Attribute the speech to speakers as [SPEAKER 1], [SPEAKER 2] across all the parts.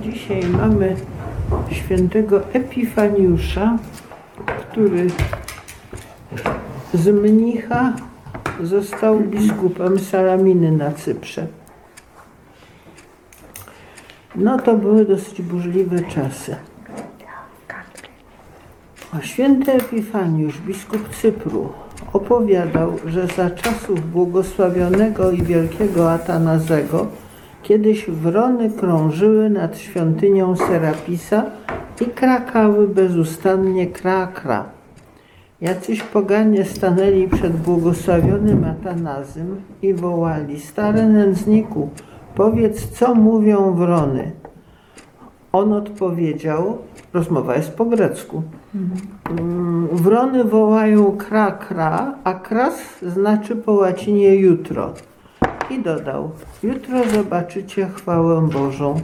[SPEAKER 1] Dzisiaj mamy świętego Epifaniusza, który z mnicha został biskupem Salaminy na Cyprze. No to były dosyć burzliwe czasy. A święty Epifaniusz, biskup Cypru, opowiadał, że za czasów błogosławionego i wielkiego Atanazego kiedyś wrony krążyły nad świątynią Serapisa i krakały bezustannie kra-kra. Jacyś poganie stanęli przed błogosławionym Atanazym i wołali, stary nędzniku, powiedz, co mówią wrony. On odpowiedział, rozmowa jest po grecku, Wrony wołają kra, kra, a kras znaczy po łacinie jutro. I dodał, jutro zobaczycie chwałę Bożą.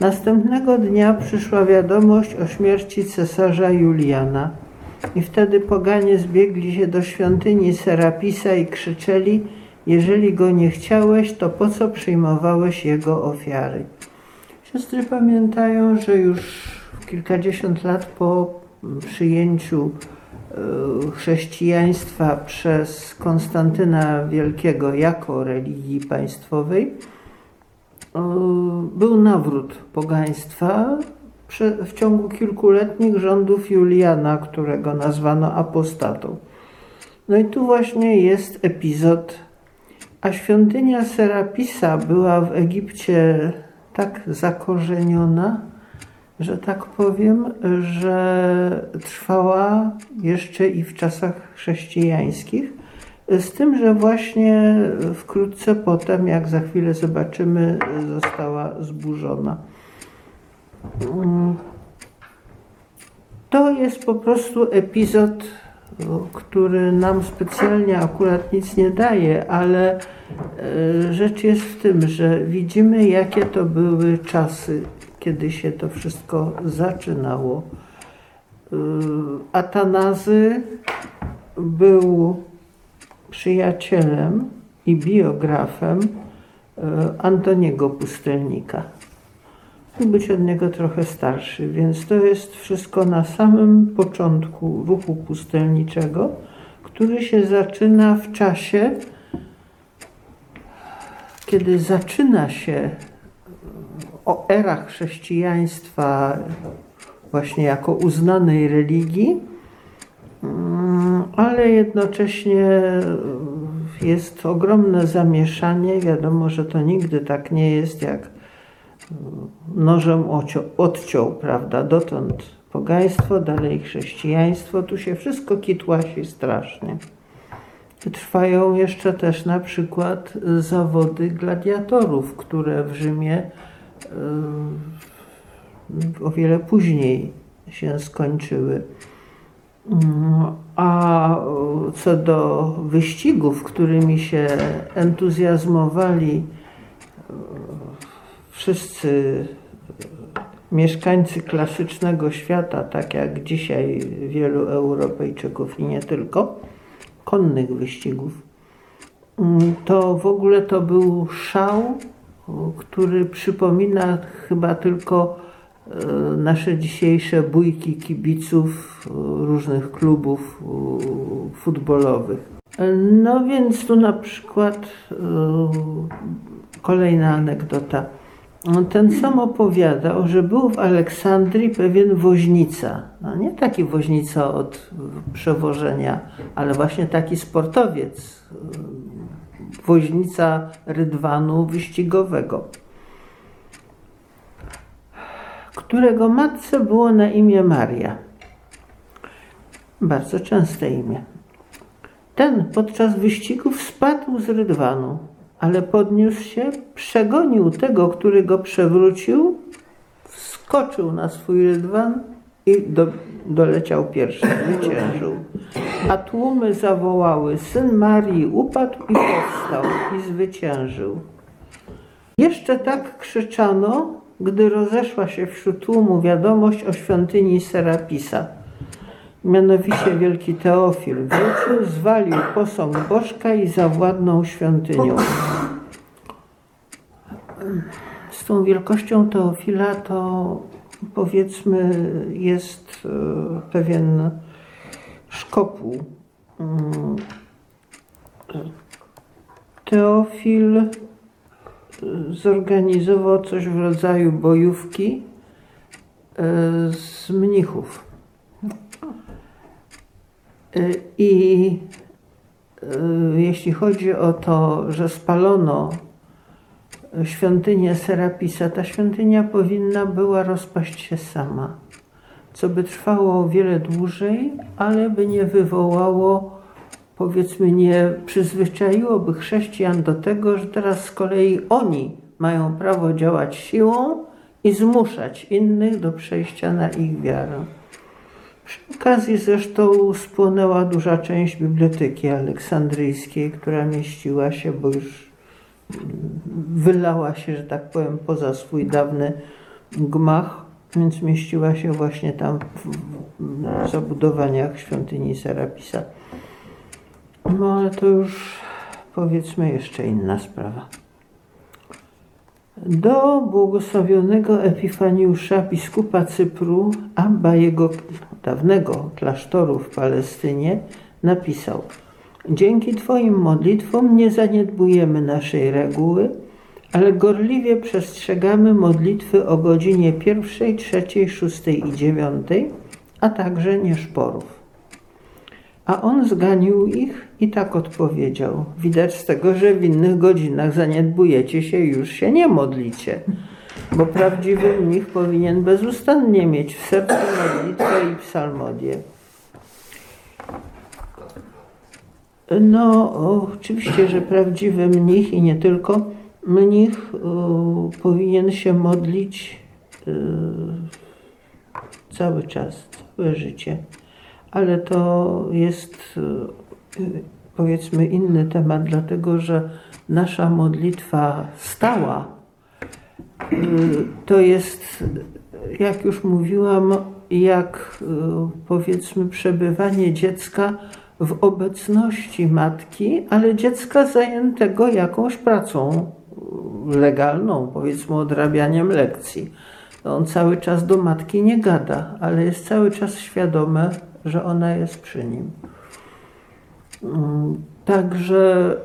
[SPEAKER 1] Następnego dnia przyszła wiadomość o śmierci cesarza Juliana. I wtedy poganie zbiegli się do świątyni Serapisa i krzyczeli, jeżeli go nie chciałeś, to po co przyjmowałeś jego ofiary? Siostry pamiętają, że już kilkadziesiąt lat po przyjęciu chrześcijaństwa przez Konstantyna Wielkiego jako religii państwowej e, był nawrót pogaństwa w ciągu kilkuletnich rządów Juliana, którego nazwano apostatą. No i tu właśnie jest epizod, a świątynia Serapisa była w Egipcie tak zakorzeniona, że tak powiem, że trwała jeszcze i w czasach chrześcijańskich. Z tym, że właśnie wkrótce potem, jak za chwilę zobaczymy, została zburzona. To jest po prostu epizod, który nam specjalnie akurat nic nie daje, ale e, rzecz jest w tym, że widzimy, jakie to były czasy kiedy się to wszystko zaczynało. Y, Atanazy był przyjacielem i biografem y, Antoniego Pustelnika. Mógł być od niego trochę starszy, więc to jest wszystko na samym początku ruchu pustelniczego, który się zaczyna w czasie, kiedy zaczyna się o erach chrześcijaństwa właśnie jako uznanej religii, mm, ale jednocześnie jest ogromne zamieszanie. Wiadomo, że to nigdy tak nie jest, jak nożem odciął, prawda? Dotąd pogaństwo, dalej chrześcijaństwo. Tu się wszystko kitłasi strasznie. Trwają jeszcze też na przykład zawody gladiatorów, które w Rzymie o wiele później się skończyły. A co do wyścigów, którymi się entuzjazmowali wszyscy mieszkańcy klasycznego świata, tak jak dzisiaj wielu Europejczyków i nie tylko, konnych wyścigów, to w ogóle to był szał który przypomina chyba tylko e, nasze dzisiejsze bójki kibiców e, różnych klubów e, futbolowych. No więc tu na przykład kolejna anegdota. Ten sam opowiadał, że był w Aleksandrii pewien woźnica. No nie taki woźnica od przewożenia, ale właśnie taki sportowiec, woźnica rydwanu wyścigowego, którego matce było na imię Maria. Bardzo częste imię. Ten podczas wyścigów spadł z rydwanu, ale podniósł się, przegonił tego, który go przewrócił, wskoczył na swój rydwan i do, doleciał pierwszy, zwyciężył. A tłumy zawołały, syn Marii upadł i powstał i zwyciężył. Jeszcze tak krzyczano, gdy rozeszła się wśród tłumu wiadomość o świątyni Serapisa. Mianowicie wielki Teofil wrócił, zwalił posąg Bożka i zawładnął świątynią. z tą wielkością Teofila to powiedzmy jest e, pewien szkopuł. Teofil e, zorganizował coś w rodzaju bojówki e, z mnichów. I jeśli chodzi o to, że spalono świątynię Serapisa, ta świątynia powinna była rozpaść się sama, co by trwało o wiele dłużej, ale by nie wywołało, powiedzmy, nie przyzwyczaiłoby chrześcijan do tego, że teraz z kolei oni mają prawo działać siłą i zmuszać innych do przejścia na ich wiarę. Przy okazji zresztą spłonęła duża część biblioteki aleksandryjskiej, która mieściła się, bo już wylała się, że tak powiem, poza swój dawny gmach, więc mieściła się właśnie tam w zabudowaniach świątyni Serapisa. No ale to już powiedzmy jeszcze inna sprawa. Do błogosławionego Epifaniusza, biskupa Cypru, Abba jego dawnego klasztoru w Palestynie, napisał – Dzięki Twoim modlitwom nie zaniedbujemy naszej reguły, ale gorliwie przestrzegamy modlitwy o godzinie pierwszej, trzeciej, szóstej i dziewiątej, a także nieszporów. A on zganił ich i tak odpowiedział. Widać z tego, że w innych godzinach zaniedbujecie się i już się nie modlicie, bo prawdziwy mnich powinien bezustannie mieć w sercu modlitwę i psalmodię. No, oczywiście, że prawdziwy mnich i nie tylko mnich powinien się modlić y, cały czas, całe życie. Ale to jest y, powiedzmy inny temat, dlatego że nasza modlitwa stała y, to jest, jak już mówiłam, jak powiedzmy przebywanie dziecka w obecności matki, ale dziecka zajętego jakąś pracą legalną, powiedzmy odrabianiem lekcji. On cały czas do matki nie gada, ale jest cały czas świadome, że ona jest przy nim. Mm, także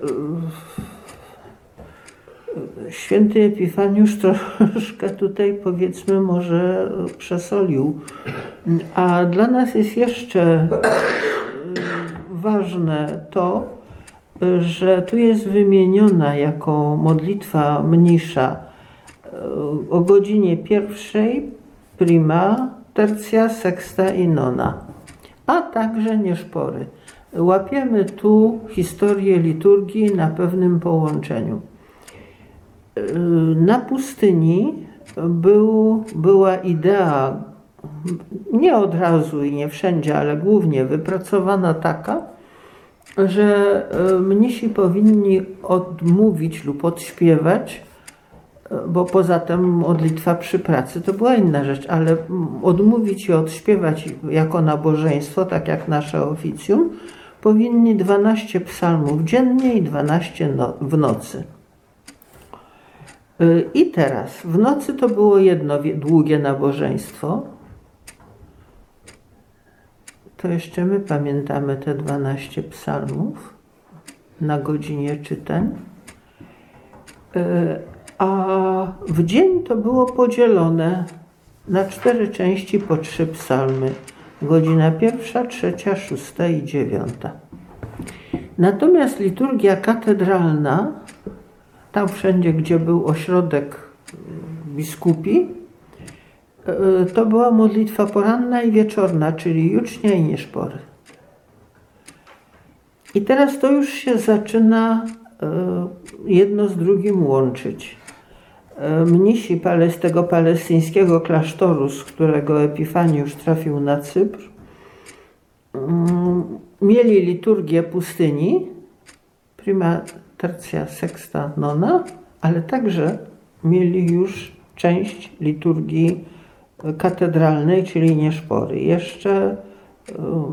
[SPEAKER 1] e, święty Epifaniusz troszkę tutaj powiedzmy może przesolił. A dla nas jest jeszcze ważne to, że tu jest wymieniona jako modlitwa mnisza e, o godzinie pierwszej, prima, tercja, sexta i nona, a także nieszpory. Łapiemy tu historię liturgii na pewnym połączeniu. E, na pustyni był, była idea nie od razu i nie wszędzie, ale głównie wypracowana taka, że e, mnisi powinni odmówić lub odśpiewać, e, bo poza tym modlitwa przy pracy to była inna rzecz, ale odmówić i odśpiewać jako nabożeństwo, tak jak nasze oficjum, powinni 12 psalmów dziennie i 12 no, w nocy. E, I teraz, w nocy to było jedno długie nabożeństwo, to jeszcze my pamiętamy te 12 psalmów na godzinie czytań. E, a w dzień to było podzielone na cztery części po trzy psalmy. Godzina pierwsza, trzecia, szósta i dziewiąta. Natomiast liturgia katedralna, tam wszędzie, gdzie był ośrodek biskupi, to była modlitwa poranna i wieczorna, czyli jucznia i nieszpory. I teraz to już się zaczyna e, jedno z drugim łączyć. E, mnisi z tego palestyńskiego klasztoru, z którego Epifaniusz trafił na Cypr, mm, mieli liturgię pustyni, prima tercja sexta nona, ale także mieli już część liturgii katedralnej, czyli nieszpory. Jeszcze e,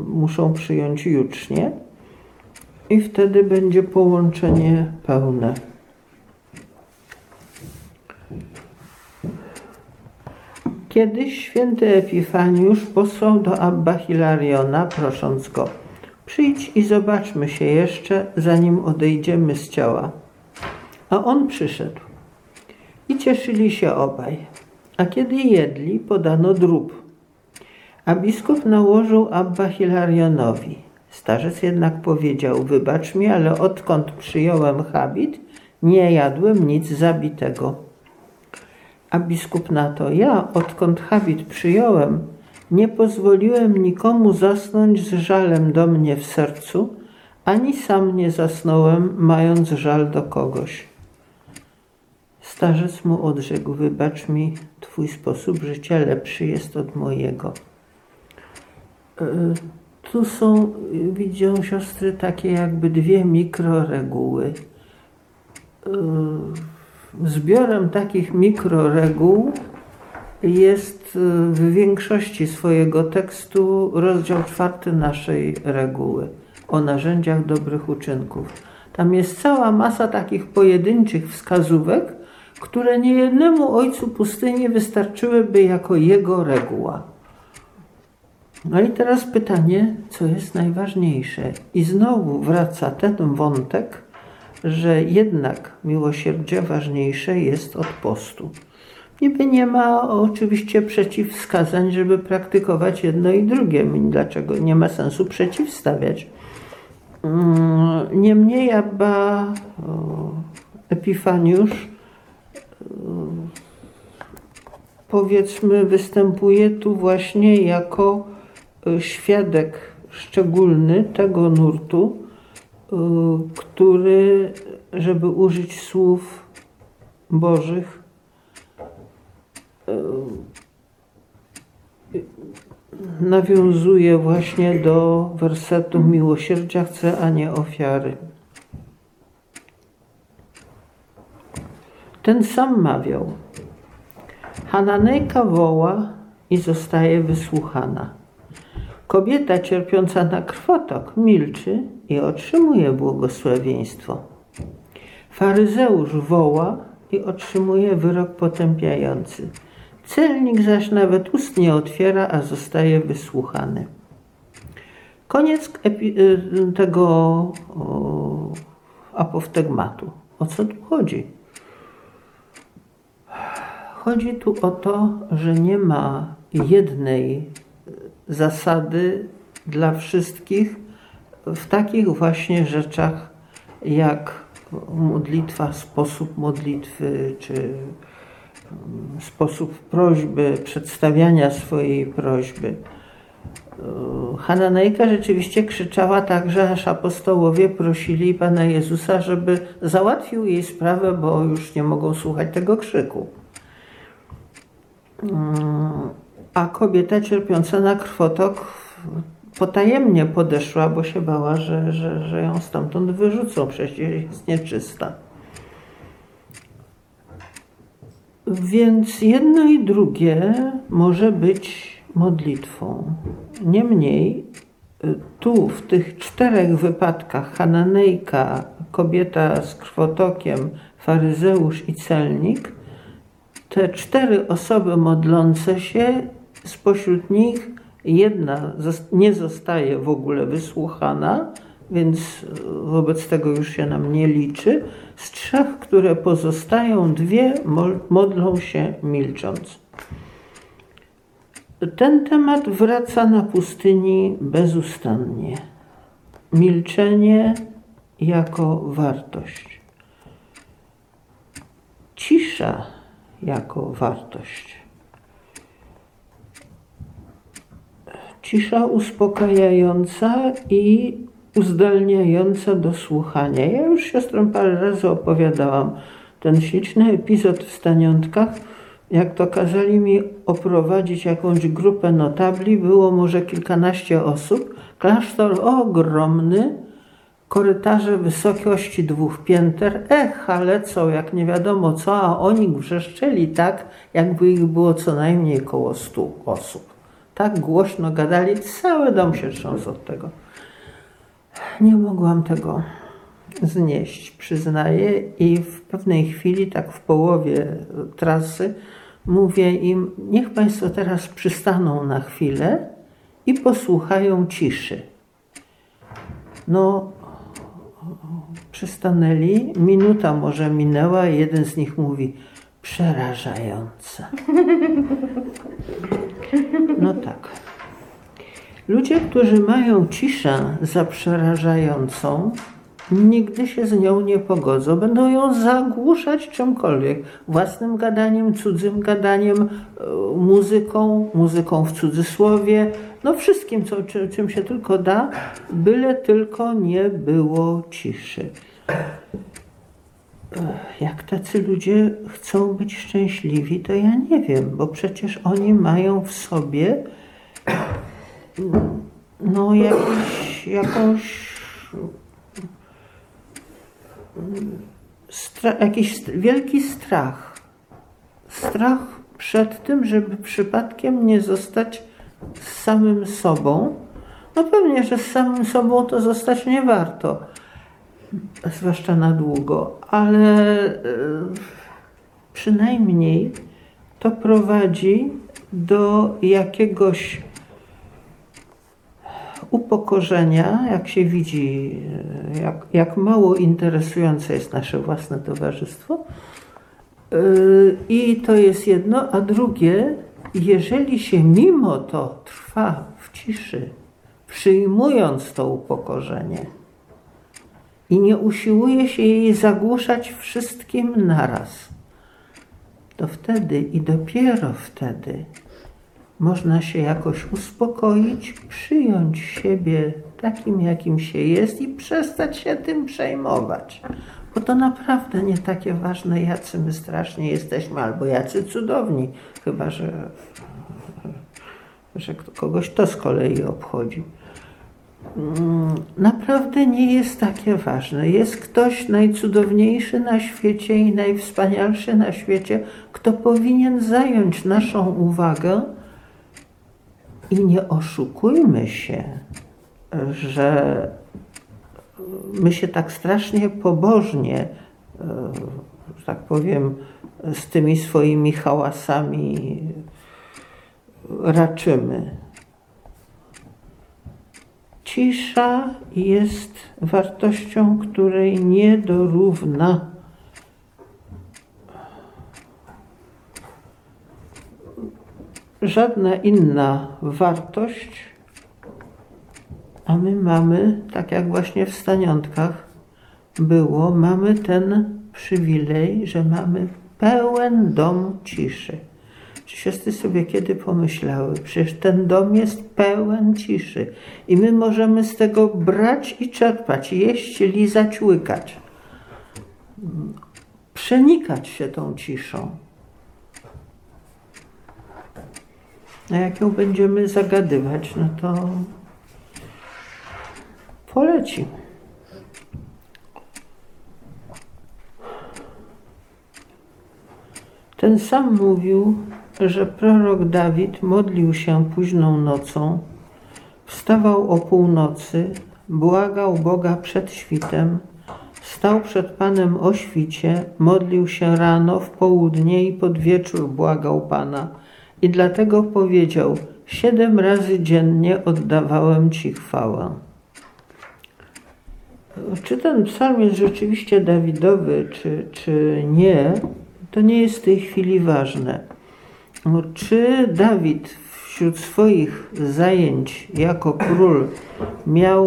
[SPEAKER 1] muszą przyjąć jucznie i wtedy będzie połączenie pełne. Kiedyś święty Epifaniusz posłał do Abba Hilariona, prosząc go: Przyjdź i zobaczmy się jeszcze, zanim odejdziemy z ciała. A on przyszedł. I cieszyli się obaj. A kiedy jedli, podano drób. A biskup nałożył Abba Hilarionowi. Starzec jednak powiedział: Wybacz mi, ale odkąd przyjąłem habit, nie jadłem nic zabitego. A biskup na to: Ja, odkąd habit przyjąłem, nie pozwoliłem nikomu zasnąć z żalem do mnie w sercu, ani sam nie zasnąłem, mając żal do kogoś. Starzec mu odrzekł: Wybacz mi, twój sposób życia lepszy jest od mojego. E, tu są, widzą siostry, takie jakby dwie mikroreguły. E, zbiorem takich mikroreguł jest e, w większości swojego tekstu rozdział czwarty naszej reguły o narzędziach dobrych uczynków. Tam jest cała masa takich pojedynczych wskazówek, które niejednemu ojcu pustyni wystarczyłyby jako jego reguła. No i teraz pytanie, co jest najważniejsze? I znowu wraca ten wątek, że jednak miłosierdzie ważniejsze jest od postu. Niby nie ma oczywiście przeciwwskazań, żeby praktykować jedno i drugie. Dlaczego nie ma sensu przeciwstawiać? Mm, niemniej Abba Epifaniusz powiedzmy występuje tu właśnie jako e, świadek szczególny tego nurtu, e, który, żeby użyć słów Bożych, nawiązuje właśnie do wersetu miłosierdzia chce, a nie ofiary. Ten sam mawiał. Hananejka woła i zostaje wysłuchana. Kobieta cierpiąca na krwotok milczy i otrzymuje błogosławieństwo. Faryzeusz woła i otrzymuje wyrok potępiający. Celnik zaś nawet ust nie otwiera, a zostaje wysłuchany. Koniec y, tego apoftegmatu. O co tu chodzi? Chodzi tu o to, że nie ma jednej zasady dla wszystkich w takich właśnie rzeczach jak modlitwa, sposób modlitwy, czy mm, sposób prośby, przedstawiania swojej prośby. Hananejka rzeczywiście krzyczała tak, że aż apostołowie prosili Pana Jezusa, żeby załatwił jej sprawę, bo już nie mogą słuchać tego krzyku. A kobieta cierpiąca na krwotok potajemnie podeszła, bo się bała, że, że, że ją stamtąd wyrzucą, przecież jest nieczysta. Więc jedno i drugie może być modlitwą. Niemniej tu w tych czterech wypadkach Hananejka, kobieta z krwotokiem, faryzeusz i celnik te cztery osoby modlące się, spośród nich jedna nie zostaje w ogóle wysłuchana, więc wobec tego już się nam nie liczy. Z trzech, które pozostają, dwie modlą się milcząc. Ten temat wraca na pustyni bezustannie. Milczenie jako wartość. Cisza jako wartość. Cisza uspokajająca i uzdalniająca do słuchania. Ja już siostrą parę razy opowiadałam ten śliczny epizod w Staniątkach, jak to kazali mi oprowadzić jakąś grupę notabli, było może kilkanaście osób, klasztor ogromny, korytarze wysokości dwóch pięter, echa lecą jak nie wiadomo co, a oni wrzeszczeli tak, jakby ich było co najmniej koło stu osób. Tak głośno gadali, cały dom się trząsł od tego. Nie mogłam tego znieść, przyznaję, i w pewnej chwili, tak w połowie trasy, mówię im, niech Państwo teraz przystaną na chwilę i posłuchają ciszy. No, przystanęli, minuta może minęła, jeden z nich mówi, przerażająca. No tak. Ludzie, którzy mają ciszę za przerażającą, nigdy się z nią nie pogodzą. Będą ją zagłuszać czymkolwiek. Własnym gadaniem, cudzym gadaniem, e, muzyką, muzyką w cudzysłowie, no wszystkim, co, czym się tylko da, byle tylko nie było ciszy. Jak tacy ludzie chcą być szczęśliwi, to ja nie wiem, bo przecież oni mają w sobie no jakiś, jakąś stra- jakiś wielki strach. Strach przed tym, żeby przypadkiem nie zostać samym sobą. No pewnie, że z samym sobą to zostać nie warto, zwłaszcza na długo, ale e, przynajmniej to prowadzi do jakiegoś upokorzenia, jak się widzi, jak, jak mało interesujące jest nasze własne towarzystwo. Yy, I to jest jedno, a drugie, jeżeli się mimo to trwa w ciszy, przyjmując to upokorzenie i nie usiłuje się jej zagłuszać wszystkim naraz, to wtedy i dopiero wtedy można się jakoś uspokoić, przyjąć siebie takim, jakim się jest i przestać się tym przejmować. Bo to naprawdę nie takie ważne, jacy my strasznie jesteśmy, albo jacy cudowni, chyba że, że kogoś to z kolei obchodzi. Mm, naprawdę nie jest takie ważne. Jest ktoś najcudowniejszy na świecie i najwspanialszy na świecie, kto powinien zająć naszą uwagę i nie oszukujmy się, że my się tak strasznie pobożnie, e, że tak powiem, z tymi swoimi hałasami raczymy. Cisza jest wartością, której nie dorówna żadna inna wartość, a my mamy, tak jak właśnie w staniątkach było, mamy ten przywilej, że mamy pełen dom ciszy. Czy siostry sobie kiedy pomyślały? Przecież ten dom jest pełen ciszy i my możemy z tego brać i czerpać, jeść, lizać, łykać. Przenikać się tą ciszą. A jak ją będziemy zagadywać, no to poleci. Ten sam mówił, że prorok Dawid modlił się późną nocą, wstawał o północy, błagał Boga przed świtem, stał przed Panem o świcie, modlił się rano, w południe i pod wieczór błagał Pana – i dlatego powiedział: Siedem razy dziennie oddawałem Ci chwałę. Czy ten psalm jest rzeczywiście Dawidowy, czy, czy nie, to nie jest w tej chwili ważne. Czy Dawid wśród swoich zajęć jako król miał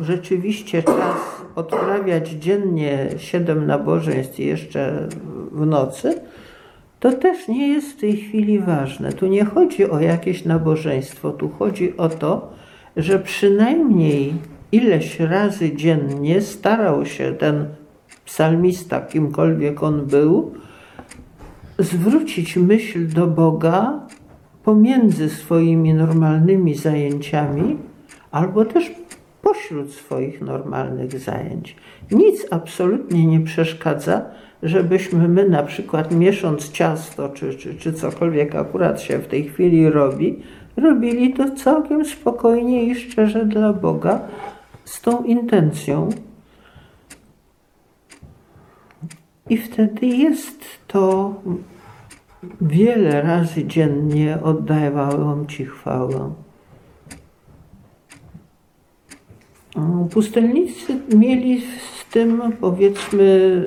[SPEAKER 1] rzeczywiście czas odprawiać dziennie siedem nabożeństw jeszcze w nocy? To też nie jest w tej chwili ważne. Tu nie chodzi o jakieś nabożeństwo, tu chodzi o to, że przynajmniej ileś razy dziennie starał się ten psalmista, kimkolwiek on był, zwrócić myśl do Boga pomiędzy swoimi normalnymi zajęciami, albo też pośród swoich normalnych zajęć. Nic absolutnie nie przeszkadza, żebyśmy my na przykład miesząc ciasto, czy, czy, czy cokolwiek akurat się w tej chwili robi, robili to całkiem spokojnie i szczerze dla Boga, z tą intencją. I wtedy jest to wiele razy dziennie oddawałem Ci chwałę. Pustelnicy mieli tym, powiedzmy,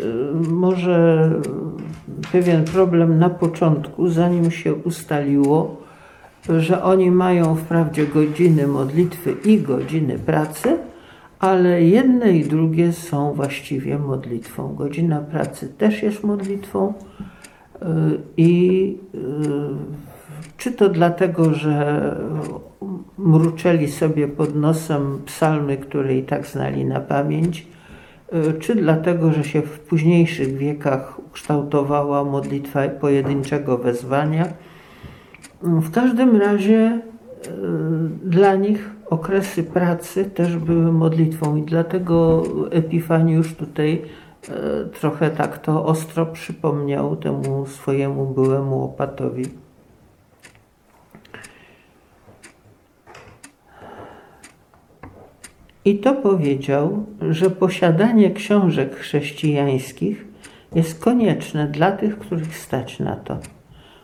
[SPEAKER 1] może pewien problem na początku, zanim się ustaliło, że oni mają wprawdzie godziny modlitwy i godziny pracy, ale jedne i drugie są właściwie modlitwą. Godzina pracy też jest modlitwą y, i y, czy to dlatego, że mruczeli sobie pod nosem psalmy, które i tak znali na pamięć, y, czy dlatego, że się w późniejszych wiekach kształtowała modlitwa pojedynczego wezwania. W każdym razie dla nich okresy pracy też były modlitwą i dlatego Epifaniusz tutaj e, trochę tak to ostro przypomniał temu swojemu byłemu opatowi. I to powiedział, że posiadanie książek chrześcijańskich jest konieczne dla tych, których stać na to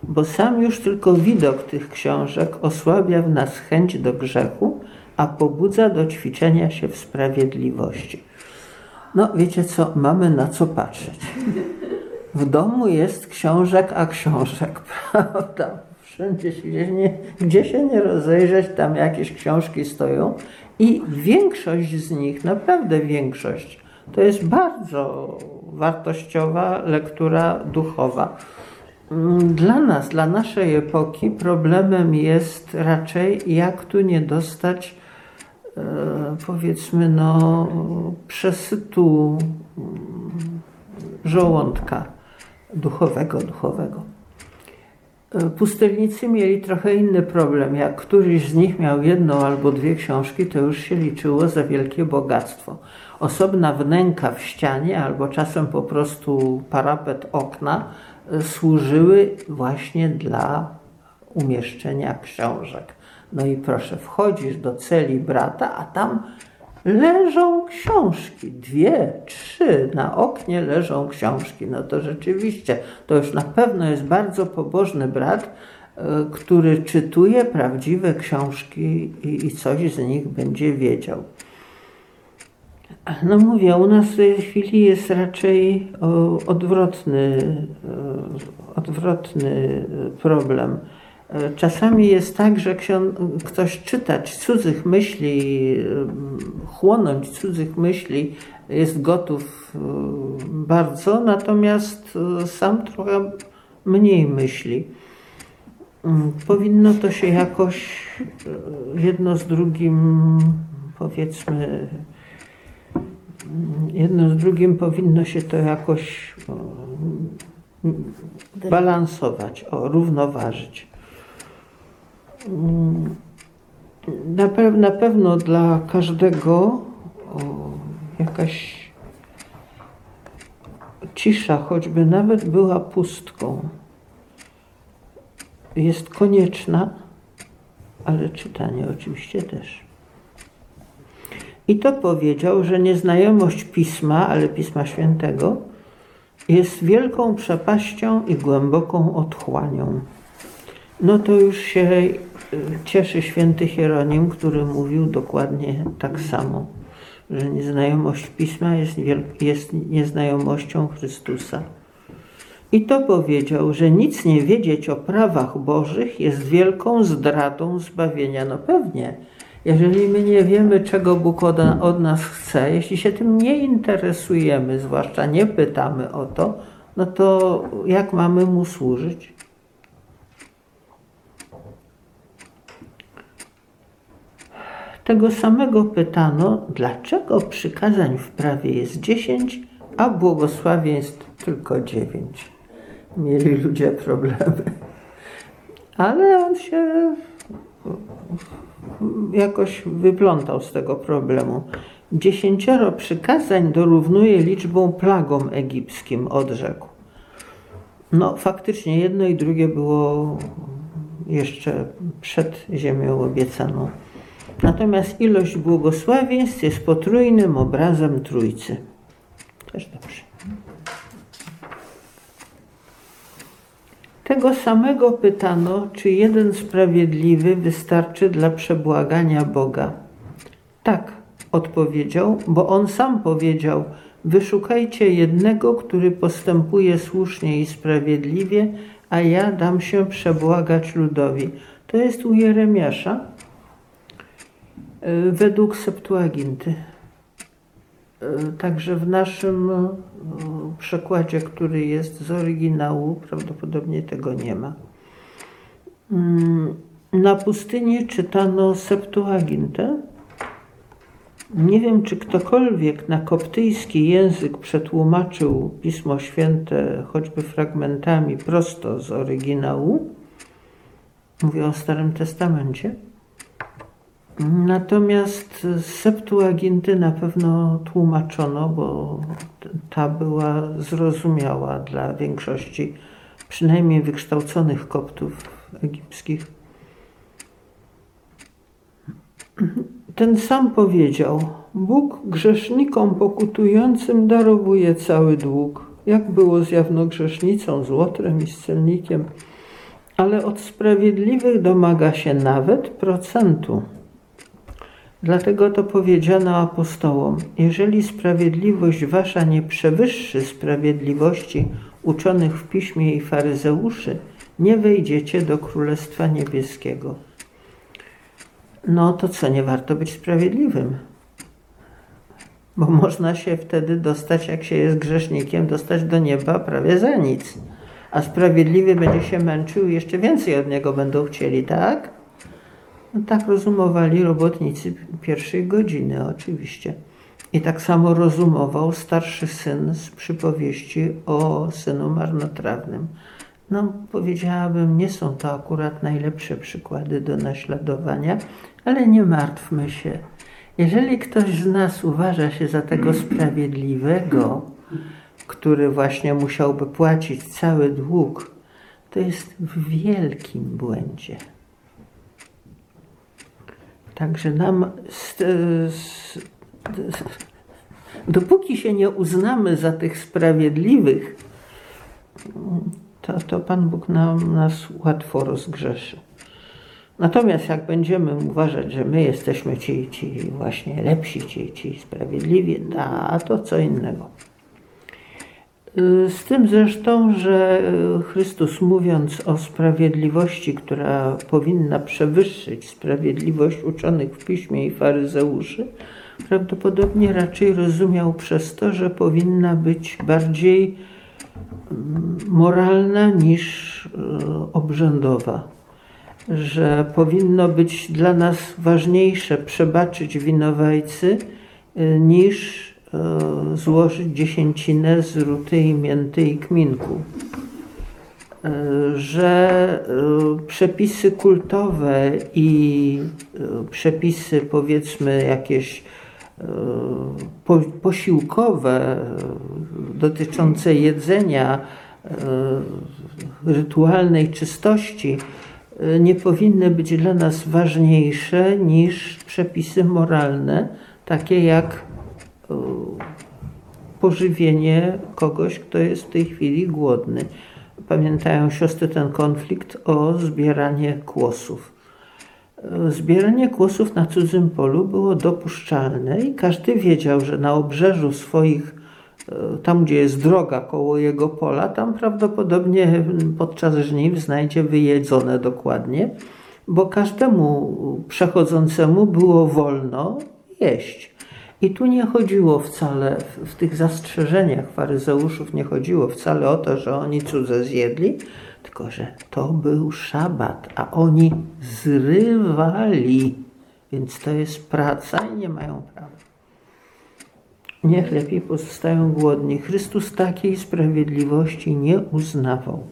[SPEAKER 1] bo sam już tylko widok tych książek osłabia w nas chęć do grzechu, a pobudza do ćwiczenia się w sprawiedliwości. No, wiecie co, mamy na co patrzeć. W domu jest książek, a książek, prawda? Wszędzie się nie, gdzie się nie rozejrzeć, tam jakieś książki stoją i większość z nich, naprawdę większość, to jest bardzo wartościowa lektura duchowa. Mm, dla nas, dla naszej epoki problemem jest raczej jak tu nie dostać e, powiedzmy no przesytu mm, żołądka duchowego, duchowego. E, pustelnicy mieli trochę inny problem. Jak któryś z nich miał jedną albo dwie książki, to już się liczyło za wielkie bogactwo. Osobna wnęka w ścianie albo czasem po prostu parapet okna służyły właśnie dla umieszczenia książek. No i proszę, wchodzisz do celi brata, a tam leżą książki. Dwie, trzy na oknie leżą książki. No to rzeczywiście, to już na pewno jest bardzo pobożny brat, e, który czytuje prawdziwe książki i coś z nich będzie wiedział. No mówię, u nas w tej chwili jest raczej odwrotny, odwrotny problem. Czasami jest tak, że ktoś czytać cudzych myśli, chłonąć cudzych myśli jest gotów bardzo, natomiast sam trochę mniej myśli. Powinno to się jakoś jedno z drugim, powiedzmy, jedno z drugim powinno się to jakoś balansować, o, równoważyć. Na, pe na pewno dla każdego o, jakaś cisza, choćby nawet była pustką, jest konieczna, ale czytanie oczywiście też. I to powiedział, że nieznajomość pisma, ale pisma świętego, jest wielką przepaścią i głęboką otchłanią. No to już się cieszy święty Hieronim, który mówił dokładnie tak samo, że nieznajomość pisma jest, jest nieznajomością Chrystusa. I to powiedział, że nic nie wiedzieć o prawach Bożych jest wielką zdradą zbawienia. No pewnie, jeżeli my nie wiemy, czego Bóg od, od, nas chce, jeśli się tym nie interesujemy, zwłaszcza nie pytamy o to, no to jak mamy Mu służyć? Tego samego pytano, dlaczego przykazań w prawie jest dziesięć, a błogosławieństw tylko dziewięć. Mieli ludzie problemy. Ale on się jakoś wyplątał z tego problemu. Dziesięcioro przykazań dorównuje liczbą plagom egipskim, odrzekł. No, faktycznie jedno i drugie było jeszcze przed ziemią obiecaną. Natomiast ilość błogosławieństw jest potrójnym obrazem Trójcy. Też dobrze. Tego samego pytano, czy jeden sprawiedliwy wystarczy dla przebłagania Boga. Tak, odpowiedział, bo on sam powiedział: Wyszukajcie jednego, który postępuje słusznie i sprawiedliwie, a ja dam się przebłagać ludowi. To jest u Jeremiasza według Septuaginty. E, także w naszym e, przekładzie, który jest z oryginału, prawdopodobnie tego nie ma. Mm, na pustyni czytano Septuagintę. Nie wiem, czy ktokolwiek na koptyjski język przetłumaczył Pismo Święte choćby fragmentami prosto z oryginału. Mówię o Starym Testamencie. Natomiast z Septuaginty na pewno tłumaczono, bo ta była zrozumiała dla większości, przynajmniej wykształconych koptów egipskich. Ten sam powiedział: Bóg grzesznikom pokutującym darowuje cały dług, jak było z jawnogrzesznicą, z Łotrem i z celnikiem, ale od sprawiedliwych domaga się nawet procentu. Dlatego to powiedziano apostołom: Jeżeli sprawiedliwość wasza nie przewyższy sprawiedliwości uczonych w piśmie i faryzeuszy, nie wejdziecie do Królestwa Niebieskiego. No to co, nie warto być sprawiedliwym? Bo można się wtedy dostać, jak się jest grzesznikiem, dostać do nieba prawie za nic. A sprawiedliwy będzie się męczył jeszcze więcej od niego będą chcieli, tak? No tak rozumowali robotnicy pierwszej godziny, oczywiście. I tak samo rozumował starszy syn z przypowieści o synu marnotrawnym. No, powiedziałabym, nie są to akurat najlepsze przykłady do naśladowania, ale nie martwmy się. Jeżeli ktoś z nas uważa się za tego sprawiedliwego, który właśnie musiałby płacić cały dług, to jest w wielkim błędzie. Także nam, dopóki się nie uznamy za tych sprawiedliwych, to, to Pan Bóg nam, nas łatwo rozgrzeszy. Natomiast jak będziemy uważać, że my jesteśmy ci, ci właśnie lepsi, ci, ci sprawiedliwi, a to co innego. Z tym zresztą, że Chrystus mówiąc o sprawiedliwości, która powinna przewyższyć sprawiedliwość uczonych w piśmie i faryzeuszy, prawdopodobnie raczej rozumiał przez to, że powinna być bardziej mm, moralna niż e, obrzędowa. Że powinno być dla nas ważniejsze przebaczyć winowajcy niż złożyć dziesięcinę z ruty i mięty i kminku. E, że e, przepisy kultowe i przepisy powiedzmy jakieś posiłkowe dotyczące jedzenia, rytualnej czystości nie powinny być dla nas ważniejsze niż przepisy moralne, takie jak pożywienie kogoś, kto jest w tej chwili głodny. Pamiętają siostry ten konflikt o zbieranie kłosów. Zbieranie kłosów na cudzym polu było dopuszczalne i każdy wiedział, że na obrzeżu swoich, e, tam gdzie jest droga koło jego pola, tam prawdopodobnie podczas żniw znajdzie wyjedzone dokładnie, bo każdemu przechodzącemu było wolno jeść. I tu nie chodziło wcale, w tych zastrzeżeniach faryzeuszów nie chodziło wcale o to, że oni cudze zjedli, tylko że to był szabat, a oni zrywali. Więc to jest praca i nie mają prawa. Niech lepiej pozostają głodni. Chrystus takiej sprawiedliwości nie uznawał.